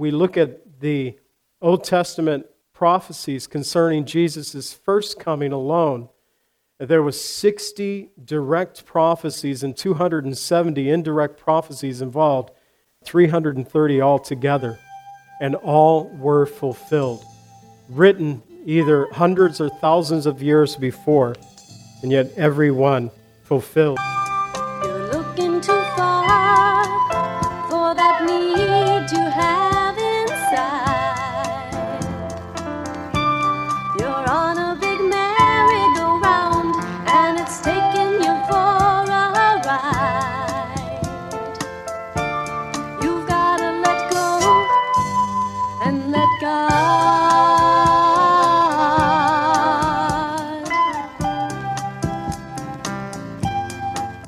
we look at the Old Testament prophecies concerning Jesus' first coming alone, there was 60 direct prophecies and 270 indirect prophecies involved, 330 altogether, and all were fulfilled, written either hundreds or thousands of years before, and yet every one fulfilled.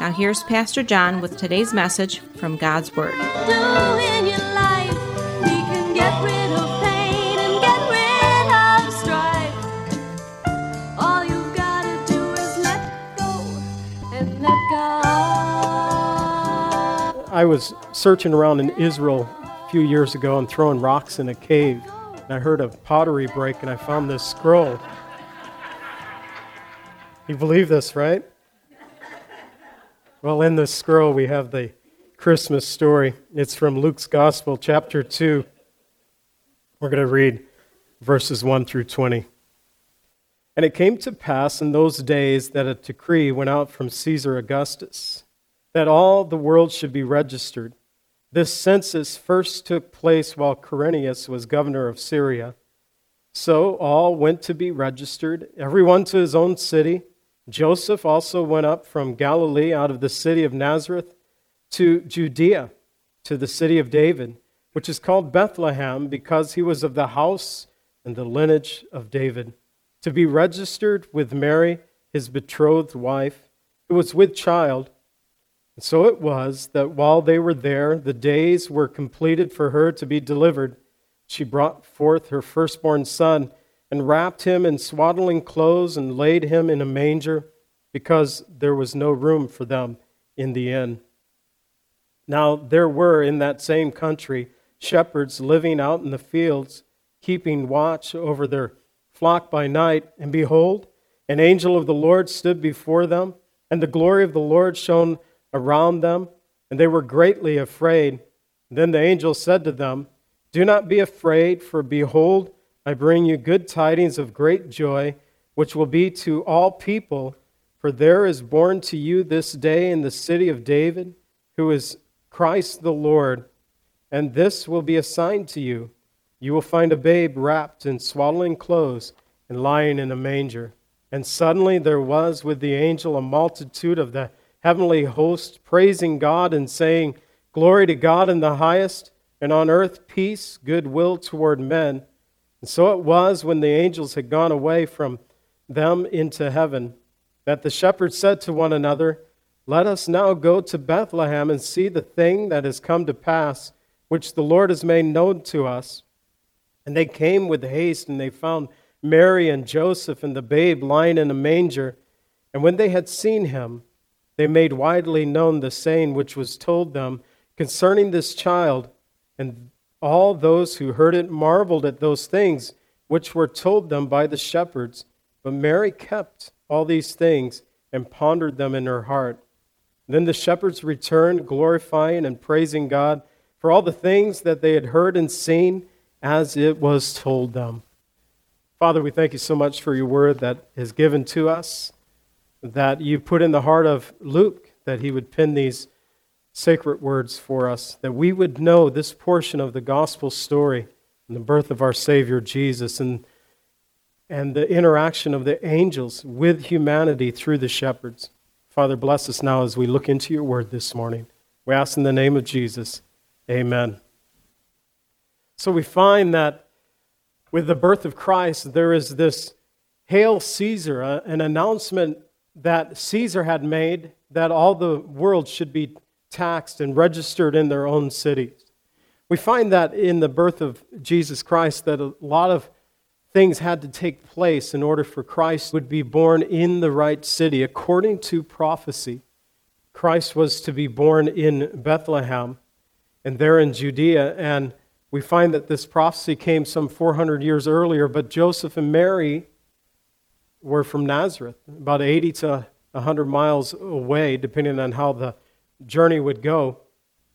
Now, here's Pastor John with today's message from God's Word. I was searching around in Israel a few years ago and throwing rocks in a cave. And I heard a pottery break and I found this scroll. You believe this, right? Well, in this scroll, we have the Christmas story. It's from Luke's Gospel, chapter 2. We're going to read verses 1 through 20. And it came to pass in those days that a decree went out from Caesar Augustus that all the world should be registered. This census first took place while Quirinius was governor of Syria. So all went to be registered, everyone to his own city. Joseph also went up from Galilee out of the city of Nazareth to Judea, to the city of David, which is called Bethlehem, because he was of the house and the lineage of David, to be registered with Mary, his betrothed wife, who was with child. And so it was that while they were there, the days were completed for her to be delivered. She brought forth her firstborn son and wrapped him in swaddling clothes and laid him in a manger because there was no room for them in the inn. Now there were in that same country shepherds living out in the fields, keeping watch over their flock by night, and behold, an angel of the Lord stood before them, and the glory of the Lord shone around them, and they were greatly afraid. Then the angel said to them, Do not be afraid, for behold, I bring you good tidings of great joy, which will be to all people. For there is born to you this day in the city of David, who is Christ the Lord. And this will be a sign to you. You will find a babe wrapped in swaddling clothes and lying in a manger. And suddenly there was with the angel a multitude of the heavenly host, praising God and saying, Glory to God in the highest, and on earth peace, goodwill toward men. And so it was when the angels had gone away from them into heaven that the shepherds said to one another, Let us now go to Bethlehem and see the thing that has come to pass, which the Lord has made known to us. And they came with haste, and they found Mary and Joseph and the babe lying in a manger. And when they had seen him, they made widely known the saying which was told them concerning this child. And all those who heard it marveled at those things which were told them by the shepherds. But Mary kept all these things and pondered them in her heart. Then the shepherds returned, glorifying and praising God for all the things that they had heard and seen as it was told them. Father, we thank you so much for your word that is given to us, that you put in the heart of Luke that he would pen these sacred words for us, that we would know this portion of the gospel story and the birth of our Savior Jesus and, and the interaction of the angels with humanity through the shepherds. Father, bless us now as we look into your word this morning. We ask in the name of Jesus. Amen. So we find that with the birth of Christ, there is this Hail Caesar, uh, an announcement that Caesar had made that all the world should be taxed and registered in their own cities. We find that in the birth of Jesus Christ that a lot of things had to take place in order for Christ would be born in the right city according to prophecy. Christ was to be born in Bethlehem and there in Judea and we find that this prophecy came some 400 years earlier, but Joseph and Mary were from Nazareth, about 80 to 100 miles away, depending on how the journey would go.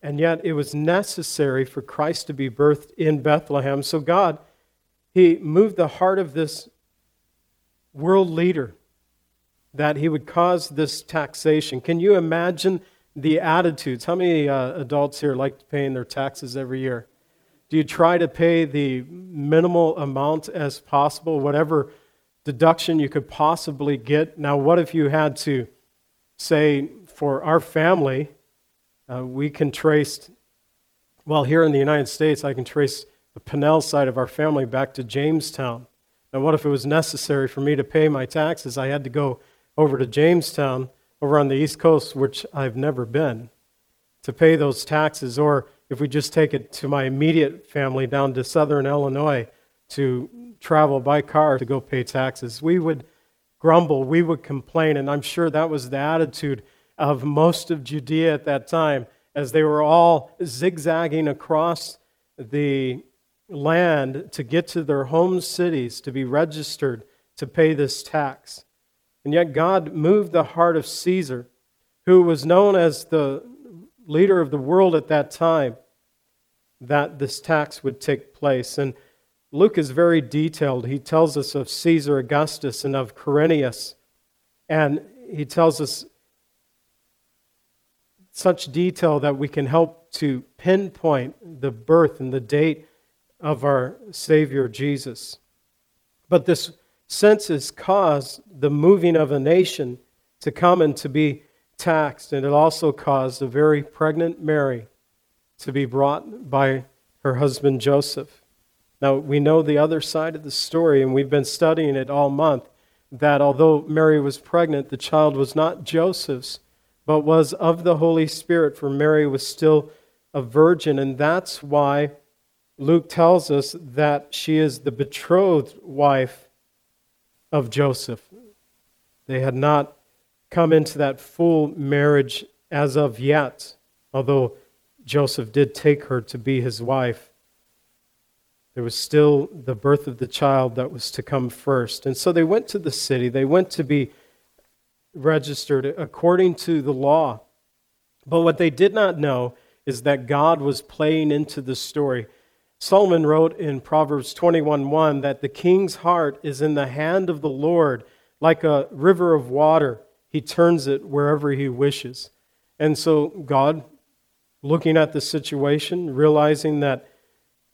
And yet it was necessary for Christ to be birthed in Bethlehem. So God, He moved the heart of this world leader that He would cause this taxation. Can you imagine the attitudes? How many uh, adults here like paying their taxes every year? Do you try to pay the minimal amount as possible, whatever deduction you could possibly get? Now, what if you had to say, for our family, uh, we can trace, well, here in the United States, I can trace the Pinnell side of our family back to Jamestown. Now, what if it was necessary for me to pay my taxes? I had to go over to Jamestown, over on the East Coast, which I've never been, to pay those taxes. Or if we just take it to my immediate family down to southern Illinois to travel by car to go pay taxes, we would grumble, we would complain, and I'm sure that was the attitude of most of Judea at that time as they were all zigzagging across the land to get to their home cities to be registered to pay this tax. And yet God moved the heart of Caesar, who was known as the leader of the world at that time, that this tax would take place. And Luke is very detailed. He tells us of Caesar Augustus and of Quirinius. And he tells us such detail that we can help to pinpoint the birth and the date of our Savior Jesus. But this census caused the moving of a nation to come and to be taxed, and it also caused a very pregnant Mary to be brought by her husband Joseph. Now, we know the other side of the story, and we've been studying it all month that although Mary was pregnant, the child was not Joseph's, but was of the Holy Spirit, for Mary was still a virgin. And that's why Luke tells us that she is the betrothed wife of Joseph. They had not come into that full marriage as of yet, although Joseph did take her to be his wife. There was still the birth of the child that was to come first. And so they went to the city. They went to be registered according to the law. But what they did not know is that God was playing into the story. Solomon wrote in Proverbs 21:1 that the king's heart is in the hand of the Lord, like a river of water. He turns it wherever he wishes. And so God, looking at the situation, realizing that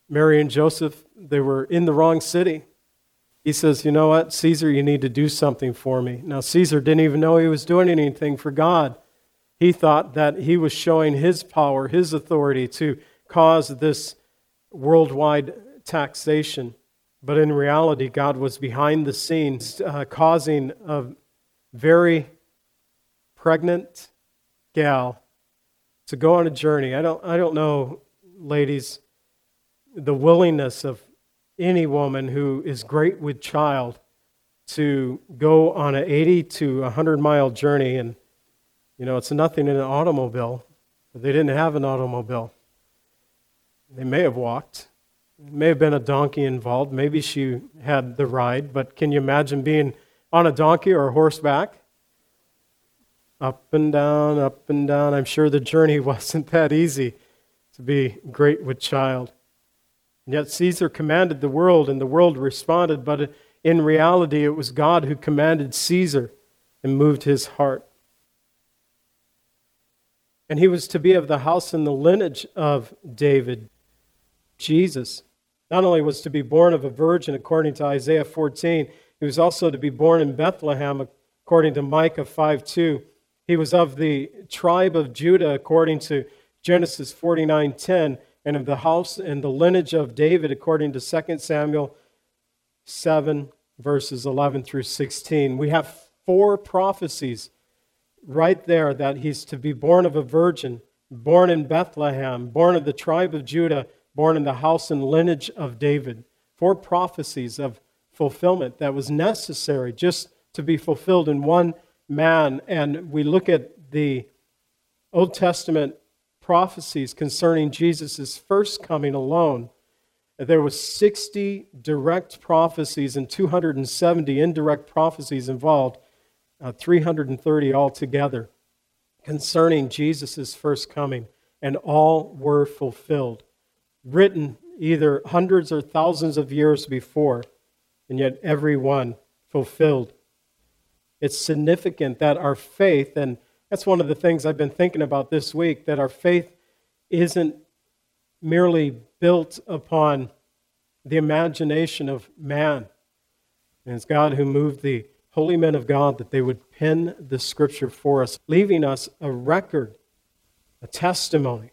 Mary and Joseph, they were in the wrong city. He says, You know what, Caesar, you need to do something for me. Now, Caesar didn't even know he was doing anything for God. He thought that he was showing his power, his authority to cause this worldwide taxation. But in reality, God was behind the scenes, uh, causing a very pregnant gal to go on a journey. I don't, I don't know, ladies, the willingness of any woman who is great with child to go on an 80 to 100 mile journey and you know it's nothing in an automobile but they didn't have an automobile. They may have walked it may have been a donkey involved maybe she had the ride but can you imagine being on a donkey or horseback? Up and down up and down. I'm sure the journey wasn't that easy to be great with child and yet Caesar commanded the world, and the world responded, but in reality, it was God who commanded Caesar and moved his heart. And he was to be of the house and the lineage of David. Jesus not only was to be born of a virgin, according to Isaiah 14, he was also to be born in Bethlehem, according to Micah 5 2. He was of the tribe of Judah, according to Genesis 49 10 and of the house and the lineage of David, according to 2 Samuel 7, verses 11 through 16. We have four prophecies right there that he's to be born of a virgin, born in Bethlehem, born of the tribe of Judah, born in the house and lineage of David. Four prophecies of fulfillment that was necessary just to be fulfilled in one man. And we look at the Old Testament prophecies concerning Jesus' first coming alone. There was 60 direct prophecies and 270 indirect prophecies involved, uh, 330 altogether, concerning Jesus' first coming, and all were fulfilled, written either hundreds or thousands of years before, and yet every one fulfilled. It's significant that our faith, and that's one of the things I've been thinking about this week, that our faith isn't merely built upon the imagination of man. And it's God who moved the holy men of God that they would pen the scripture for us, leaving us a record, a testimony,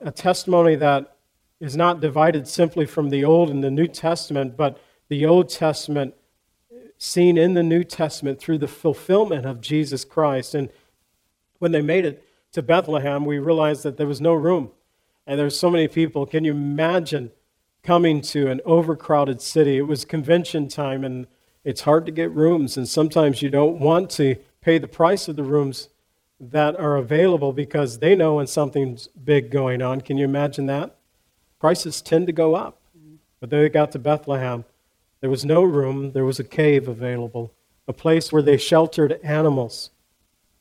a testimony that is not divided simply from the Old and the New Testament, but the Old Testament seen in the New Testament through the fulfillment of Jesus Christ. And when they made it to Bethlehem, we realized that there was no room. And there's so many people. Can you imagine coming to an overcrowded city? It was convention time, and it's hard to get rooms. And sometimes you don't want to pay the price of the rooms that are available because they know when something's big going on. Can you imagine that? prices tend to go up. But they got to Bethlehem. There was no room, there was a cave available, a place where they sheltered animals.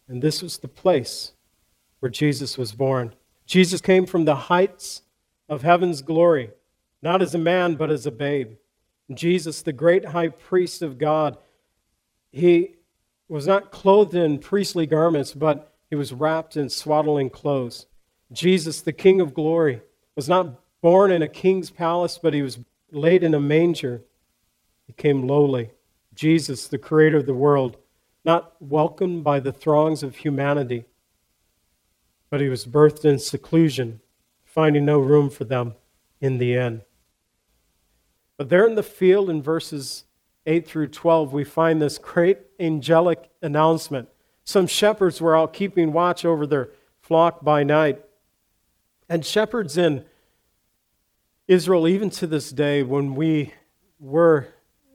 And this was the place where Jesus was born. Jesus came from the heights of heaven's glory, not as a man, but as a babe. Jesus, the great high priest of God, he was not clothed in priestly garments, but he was wrapped in swaddling clothes. Jesus, the King of glory, was not born in a king's palace, but he was laid in a manger. He came lowly. Jesus, the creator of the world, not welcomed by the throngs of humanity, but he was birthed in seclusion, finding no room for them in the end. But there in the field in verses 8 through 12, we find this great angelic announcement. Some shepherds were out keeping watch over their flock by night. And shepherds in Israel, even to this day, when we were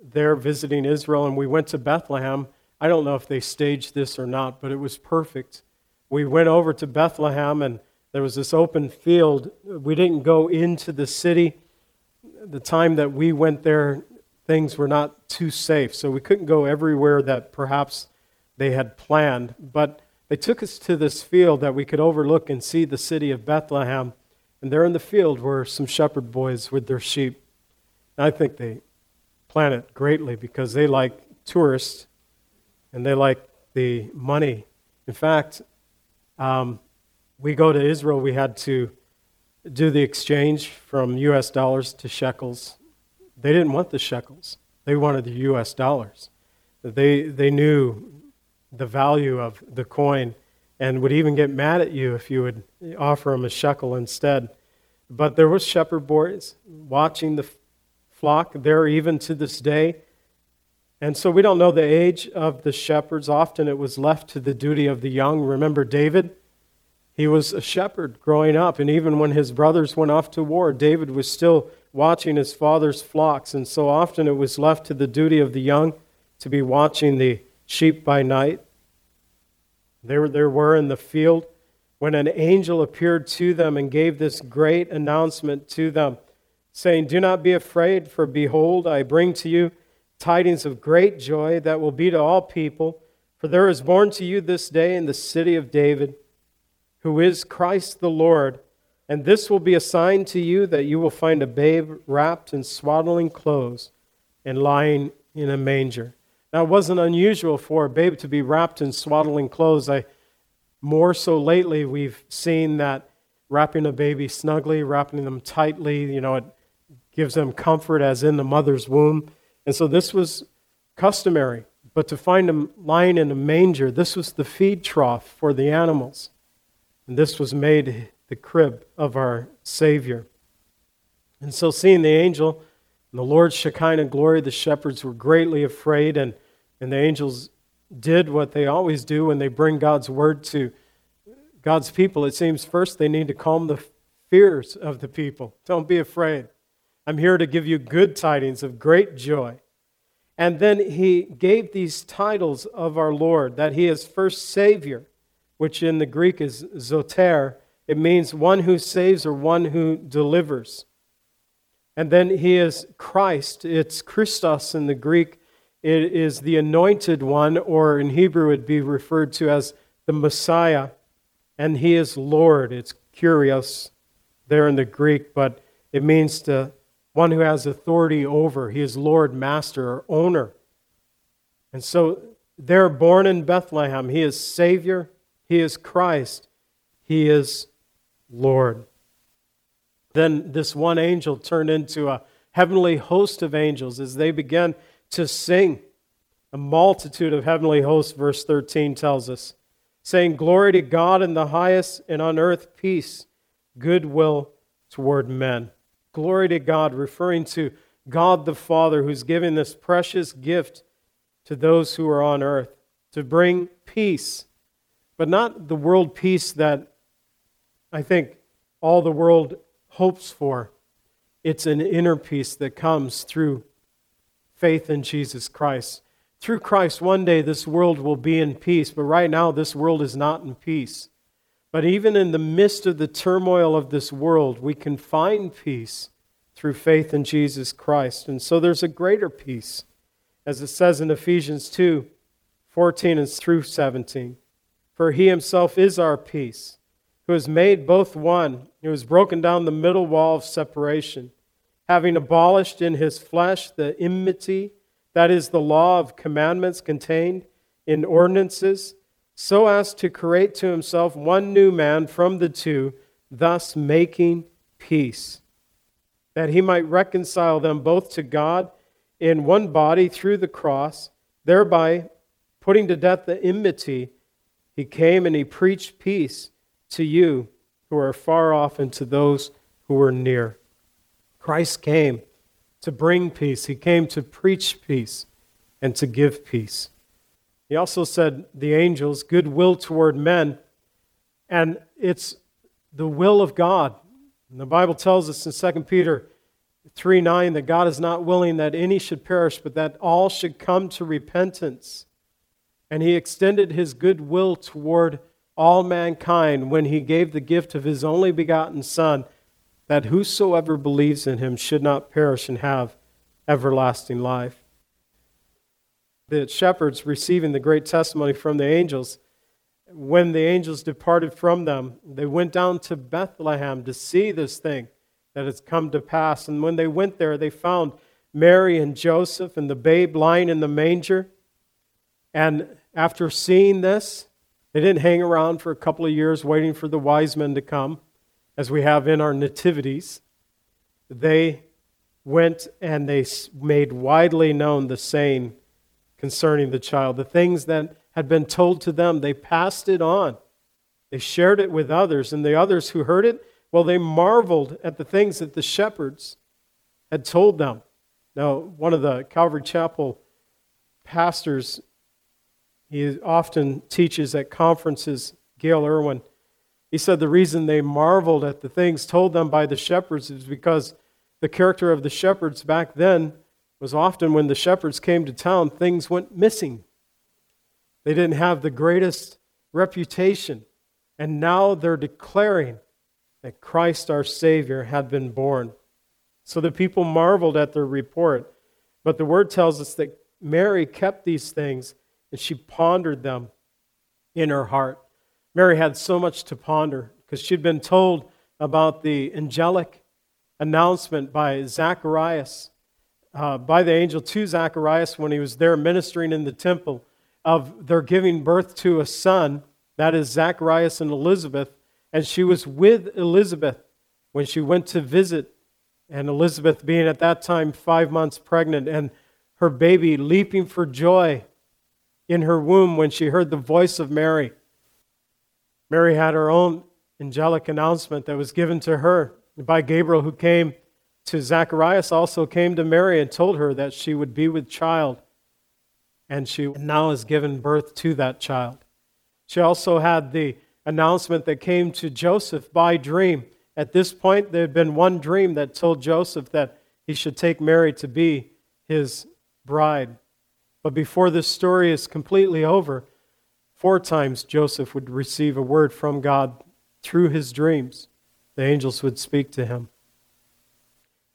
there visiting Israel and we went to Bethlehem, I don't know if they staged this or not, but it was perfect. We went over to Bethlehem and there was this open field. We didn't go into the city. The time that we went there, things were not too safe, so we couldn't go everywhere that perhaps they had planned. But they took us to this field that we could overlook and see the city of Bethlehem. And there in the field were some shepherd boys with their sheep. And I think they plan it greatly because they like tourists and they like the money. In fact, um, we go to Israel, we had to do the exchange from US dollars to shekels. They didn't want the shekels, they wanted the US dollars. They, they knew the value of the coin and would even get mad at you if you would offer them a shekel instead. But there were shepherd boys watching the flock there even to this day. And so we don't know the age of the shepherds. Often it was left to the duty of the young. Remember David? He was a shepherd growing up, and even when his brothers went off to war, David was still watching his father's flocks. And so often it was left to the duty of the young to be watching the sheep by night. There, there were in the field when an angel appeared to them and gave this great announcement to them, saying, Do not be afraid, for behold, I bring to you tidings of great joy that will be to all people. For there is born to you this day in the city of David, who is Christ the Lord. And this will be a sign to you that you will find a babe wrapped in swaddling clothes and lying in a manger. Now, it wasn't unusual for a babe to be wrapped in swaddling clothes. I, more so lately, we've seen that wrapping a baby snugly, wrapping them tightly, you know, it gives them comfort as in the mother's womb. And so this was customary. But to find them lying in a manger, this was the feed trough for the animals. And this was made the crib of our Savior. And so, seeing the angel And the Lord's Shekinah glory, the shepherds were greatly afraid, and, and the angels did what they always do when they bring God's word to God's people. It seems first they need to calm the fears of the people. Don't be afraid. I'm here to give you good tidings of great joy. And then he gave these titles of our Lord that he is first Savior, which in the Greek is soter. It means one who saves or one who delivers. And then he is Christ. It's Christos in the Greek. It is the anointed one, or in Hebrew, it'd be referred to as the Messiah. And he is Lord. It's kurios there in the Greek, but it means to one who has authority over. He is Lord, Master, or owner. And so they're born in Bethlehem. He is Savior, He is Christ, He is Lord. Then this one angel turned into a heavenly host of angels as they began to sing. A multitude of heavenly hosts, verse 13 tells us, saying, Glory to God in the highest, and on earth peace, goodwill toward men. Glory to God, referring to God the Father who's giving this precious gift to those who are on earth to bring peace, but not the world peace that I think all the world hopes for. It's an inner peace that comes through faith in Jesus Christ. Through Christ, one day this world will be in peace, but right now this world is not in peace. But even in the midst of the turmoil of this world, we can find peace through faith in Jesus Christ. And so there's a greater peace, as it says in Ephesians 2 14 and through 17. For he himself is our peace, who has made both one, who has broken down the middle wall of separation, having abolished in his flesh the enmity, that is, the law of commandments contained in ordinances so as to create to himself one new man from the two, thus making peace, that he might reconcile them both to God in one body through the cross, thereby putting to death the enmity. He came and he preached peace to you who are far off and to those who are near. Christ came to bring peace, he came to preach peace and to give peace. He also said, the angels, goodwill toward men. And it's the will of God. And the Bible tells us in 2 Peter 3 9 that God is not willing that any should perish, but that all should come to repentance. And he extended his goodwill toward all mankind when he gave the gift of his only begotten Son, that whosoever believes in him should not perish and have everlasting life the shepherds receiving the great testimony from the angels. When the angels departed from them, they went down to Bethlehem to see this thing that has come to pass. And when they went there, they found Mary and Joseph and the babe lying in the manger. And after seeing this, they didn't hang around for a couple of years waiting for the wise men to come, as we have in our nativities. They went and they made widely known the saying concerning the child. The things that had been told to them, they passed it on. They shared it with others, and the others who heard it, well, they marveled at the things that the shepherds had told them. Now, one of the Calvary Chapel pastors, he often teaches at conferences, Gayle Erwin, he said the reason they marveled at the things told them by the shepherds is because the character of the shepherds back then was often when the shepherds came to town, things went missing. They didn't have the greatest reputation. And now they're declaring that Christ our Savior had been born. So the people marveled at their report. But the word tells us that Mary kept these things and she pondered them in her heart. Mary had so much to ponder because she'd been told about the angelic announcement by Zacharias uh, by the angel to Zacharias when he was there ministering in the temple of their giving birth to a son, that is Zacharias and Elizabeth, and she was with Elizabeth when she went to visit, and Elizabeth being at that time five months pregnant, and her baby leaping for joy in her womb when she heard the voice of Mary. Mary had her own angelic announcement that was given to her by Gabriel, who came to Zacharias also came to Mary and told her that she would be with child, and she now has given birth to that child. She also had the announcement that came to Joseph by dream. At this point, there had been one dream that told Joseph that he should take Mary to be his bride. But before this story is completely over, four times Joseph would receive a word from God through his dreams. The angels would speak to him.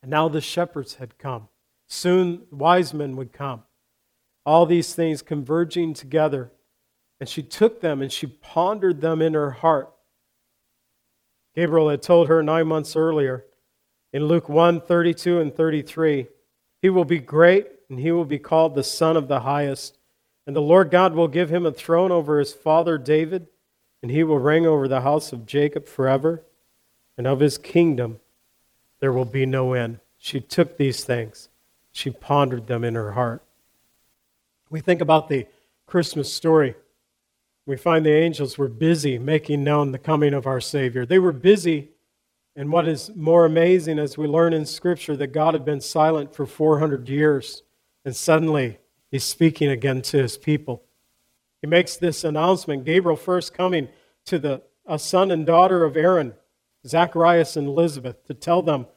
And now the shepherds had come. Soon wise men would come. All these things converging together. And she took them and she pondered them in her heart. Gabriel had told her nine months earlier in Luke 1 32 and 33 He will be great and he will be called the Son of the Highest. And the Lord God will give him a throne over his father David, and he will reign over the house of Jacob forever, and of his kingdom there will be no end. She took these things, she pondered them in her heart. We think about the Christmas story. We find the angels were busy making known the coming of our Savior. They were busy, and what is more amazing as we learn in Scripture that God had been silent for 400 years, and suddenly he's speaking again to his people. He makes this announcement Gabriel first coming to the a son and daughter of Aaron Zacharias and Elizabeth, to tell them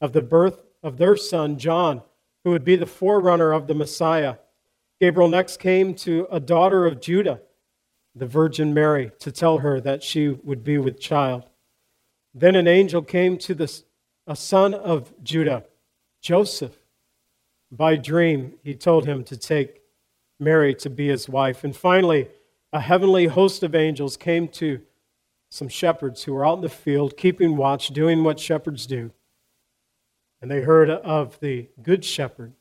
of the birth of their son, John, who would be the forerunner of the Messiah. Gabriel next came to a daughter of Judah, the Virgin Mary, to tell her that she would be with child. Then an angel came to the, a son of Judah, Joseph. By dream, he told him to take Mary to be his wife. And finally, a heavenly host of angels came to some shepherds who were out in the field keeping watch, doing what shepherds do. And they heard of the good shepherd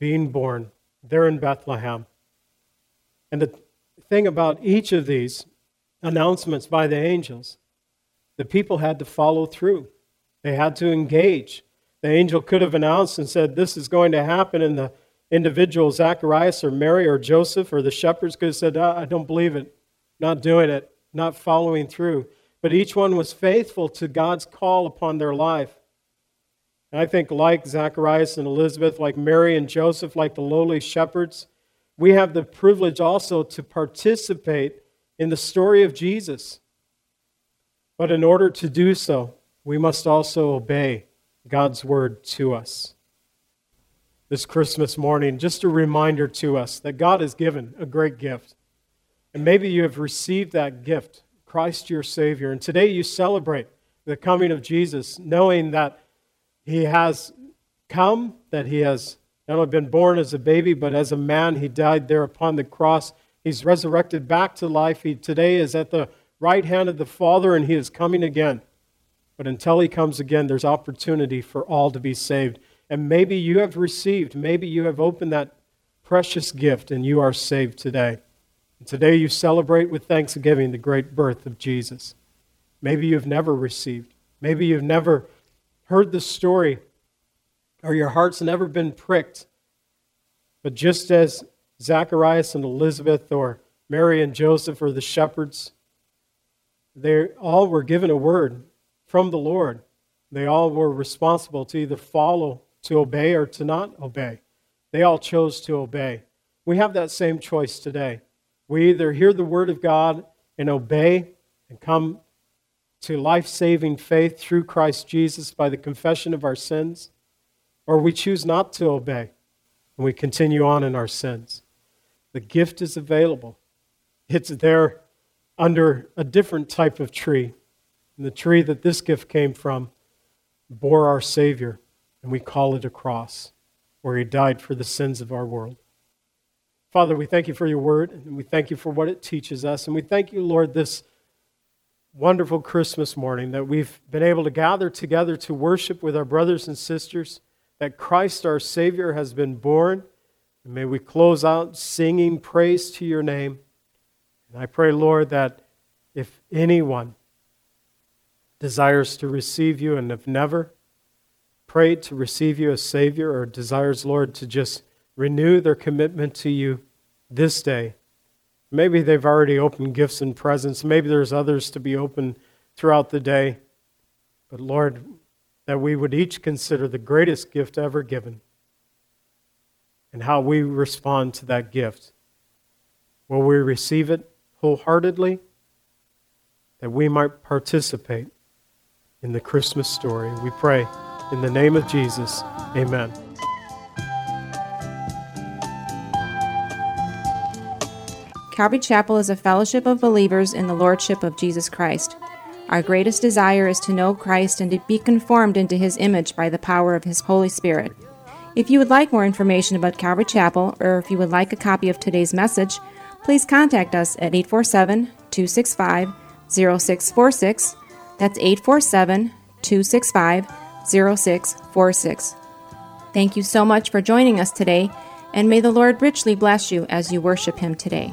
being born there in Bethlehem. And the thing about each of these announcements by the angels, the people had to follow through. They had to engage. The angel could have announced and said, This is going to happen, and the individual, Zacharias or Mary or Joseph or the shepherds, could have said, uh, I don't believe it, not doing it not following through. But each one was faithful to God's call upon their life. And I think, like Zacharias and Elizabeth, like Mary and Joseph, like the lowly shepherds, we have the privilege also to participate in the story of Jesus. But in order to do so, we must also obey God's word to us. This Christmas morning, just a reminder to us that God has given a great gift. And maybe you have received that gift, Christ your Savior. And today you celebrate the coming of Jesus, knowing that He has come, that He has not only been born as a baby, but as a man, He died there upon the cross. He's resurrected back to life. He today is at the right hand of the Father, and He is coming again. But until He comes again, there's opportunity for all to be saved. And maybe you have received, maybe you have opened that precious gift, and you are saved today. And today you celebrate with thanksgiving the great birth of Jesus. Maybe you've never received. Maybe you've never heard the story or your heart's never been pricked. But just as Zacharias and Elizabeth or Mary and Joseph or the shepherds, they all were given a word from the Lord. They all were responsible to either follow, to obey, or to not obey. They all chose to obey. We have that same choice today. We either hear the word of God and obey and come to life saving faith through Christ Jesus by the confession of our sins, or we choose not to obey and we continue on in our sins. The gift is available, it's there under a different type of tree. And the tree that this gift came from bore our Savior, and we call it a cross, where He died for the sins of our world. Father, we thank you for your word, and we thank you for what it teaches us. And we thank you, Lord, this wonderful Christmas morning that we've been able to gather together to worship with our brothers and sisters, that Christ our Savior has been born. And may we close out singing praise to your name. And I pray, Lord, that if anyone desires to receive you and have never prayed to receive you as Savior or desires, Lord, to just renew their commitment to you this day. Maybe they've already opened gifts and presents. Maybe there's others to be opened throughout the day. But Lord, that we would each consider the greatest gift ever given and how we respond to that gift. Will we receive it wholeheartedly? That we might participate in the Christmas story. We pray in the name of Jesus. Amen. Calvary Chapel is a fellowship of believers in the Lordship of Jesus Christ. Our greatest desire is to know Christ and to be conformed into his image by the power of his Holy Spirit. If you would like more information about Calvary Chapel, or if you would like a copy of today's message, please contact us at 847 265 0646. That's 847 265 0646. Thank you so much for joining us today, and may the Lord richly bless you as you worship Him today.